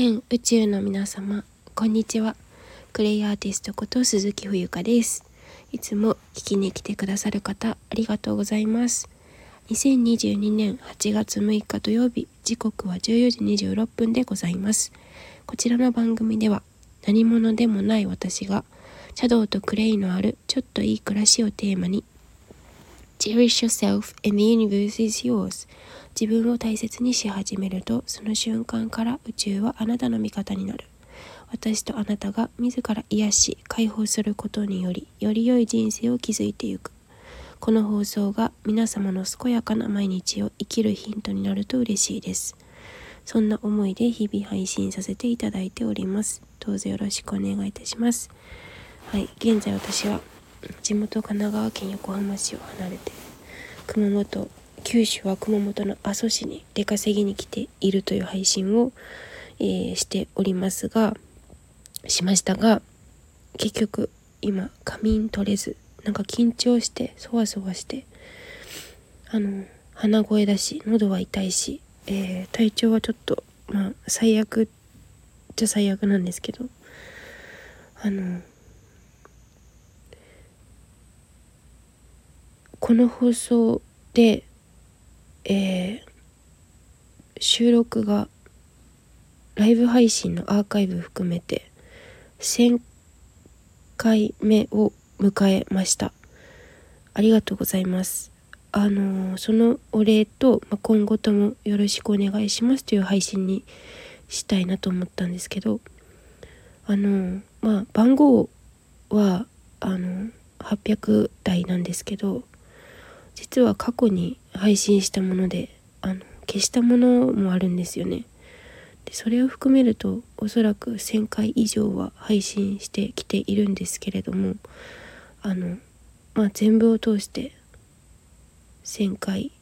全宇宙の皆様こんにちは。クレイアーティストこと鈴木冬香です。いつも聞きに来てくださる方ありがとうございます。2022年8月6日土曜日時刻は14時26分でございます。こちらの番組では何者でもない私がシャドウとクレイのあるちょっといい暮らしをテーマに Cherish yourself and the universe is yours. 自分を大切にし始めるとその瞬間から宇宙はあなたの味方になる。私とあなたが自ら癒し解放することによりより良い人生を築いていく。この放送が皆様の健やかな毎日を生きるヒントになると嬉しいです。そんな思いで日々配信させていただいております。どうぞよろしくお願いいたします。はい現在私は地元神奈川県横浜市を離れて熊本九州は熊本の阿蘇市に出稼ぎに来ているという配信を、えー、しておりますがしましたが結局今仮眠取れずなんか緊張してそわそわしてあの鼻声だし喉は痛いし、えー、体調はちょっとまあ最悪じゃ最悪なんですけどあのこの放送で、えー、収録がライブ配信のアーカイブ含めて1000回目を迎えました。ありがとうございます。あのー、そのお礼と、まあ、今後ともよろしくお願いしますという配信にしたいなと思ったんですけどあのー、まあ番号はあの800台なんですけど実は過去に配信したものであの消したものもあるんですよね。でそれを含めるとおそらく1000回以上は配信してきているんですけれどもあのまあ全部を通して1000回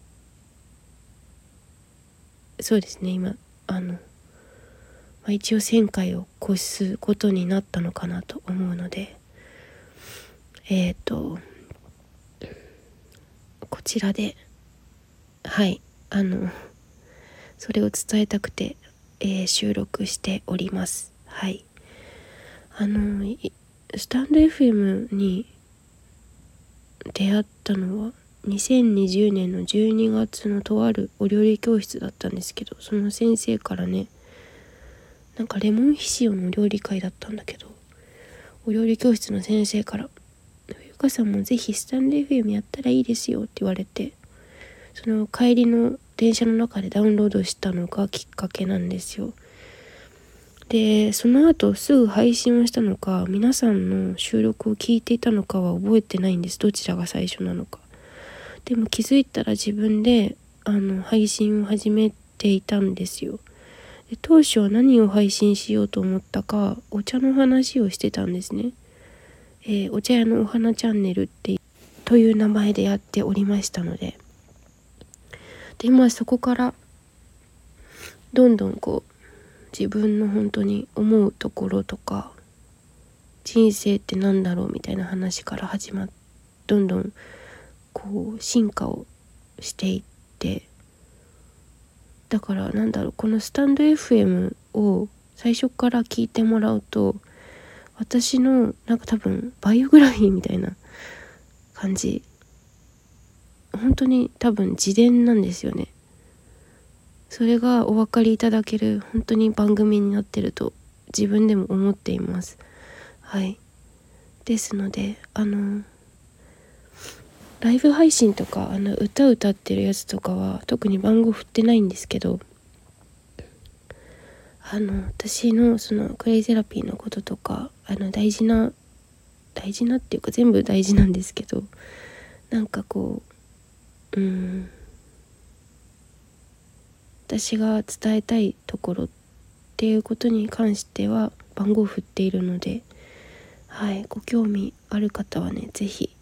そうですね今あの、まあ、一応1000回を越すことになったのかなと思うのでえっ、ー、とこちらではいあのそれを伝えたくて、えー、収録しております。はい。あのスタンド FM に出会ったのは2020年の12月のとあるお料理教室だったんですけどその先生からねなんかレモンひしおの料理会だったんだけどお料理教室の先生から母さんもぜひスタンレー FM やったらいいですよって言われてその帰りの電車の中でダウンロードしたのがきっかけなんですよ。でその後すぐ配信をしたのか皆さんの収録を聞いていたのかは覚えてないんです。どちらが最初なのか。でも気づいたら自分であの配信を始めていたんですよ。で当初は何を配信しようと思ったかお茶の話をしてたんですね。えー、お茶屋のお花チャンネルってという名前でやっておりましたので。で今そこからどんどんこう自分の本当に思うところとか人生って何だろうみたいな話から始まってどんどんこう進化をしていってだからなんだろうこのスタンド FM を最初から聞いてもらうと私のなんか多分バイオグラフィーみたいな感じ。本当に多分自伝なんですよね。それがお分かりいただける本当に番組になってると自分でも思っています。はい。ですのであのライブ配信とかあの歌歌ってるやつとかは特に番号振ってないんですけどあの私のそのクレイセラピーのこととかあの大事な大事なっていうか全部大事なんですけどなんかこううん私が伝えたいところっていうことに関しては番号を振っているのではいご興味ある方はね是非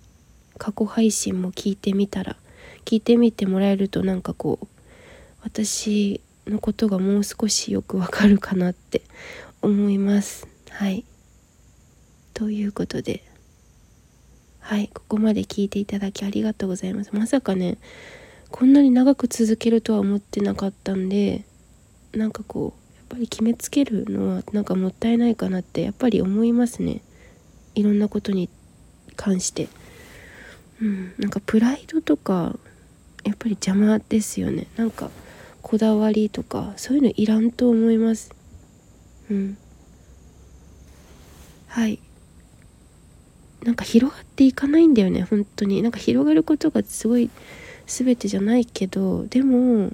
過去配信も聞いてみたら聞いてみてもらえるとなんかこう私のことがもう少しよくわかるかなって思います。はい。ということで。はいここまで聞いていただきありがとうございます。まさかねこんなに長く続けるとは思ってなかったんでなんかこうやっぱり決めつけるのはなんかもったいないかなってやっぱり思いますね。いろんなことに関して。うんなんかプライドとかやっぱり邪魔ですよね。なんかこだわりとかそういうのいらんと思います。うん。はい。なんか広がっていかないんだよね本当に。なんか広がることがすごい全てじゃないけどでも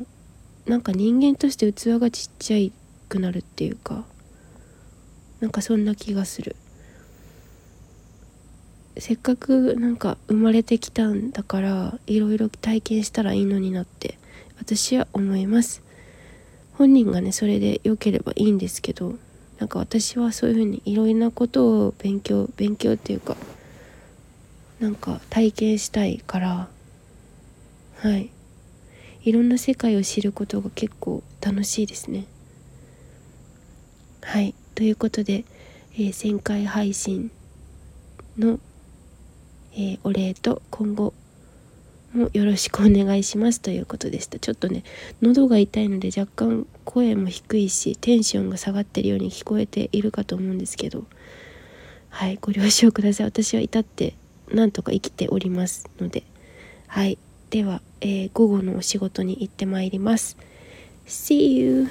なんか人間として器がちっちゃいくなるっていうかなんかそんな気がする。せっかくなんか生まれてきたんだからいろいろ体験したらいいのになって私は思います。本人がねそれで良ければいいんですけどなんか私はそういうふうにいろいろなことを勉強勉強っていうかなんか体験したいからはい。いろんな世界を知ることが結構楽しいですね。はい。ということで、えー、1000回配信の、えー、お礼と今後もよろしくお願いしますということでした。ちょっとね喉が痛いので若干声も低いしテンションが下がってるように聞こえているかと思うんですけどはい。ご了承ください。私は至ってなんとか生きておりますので。はい。では、えー、午後のお仕事に行ってまいります。See you!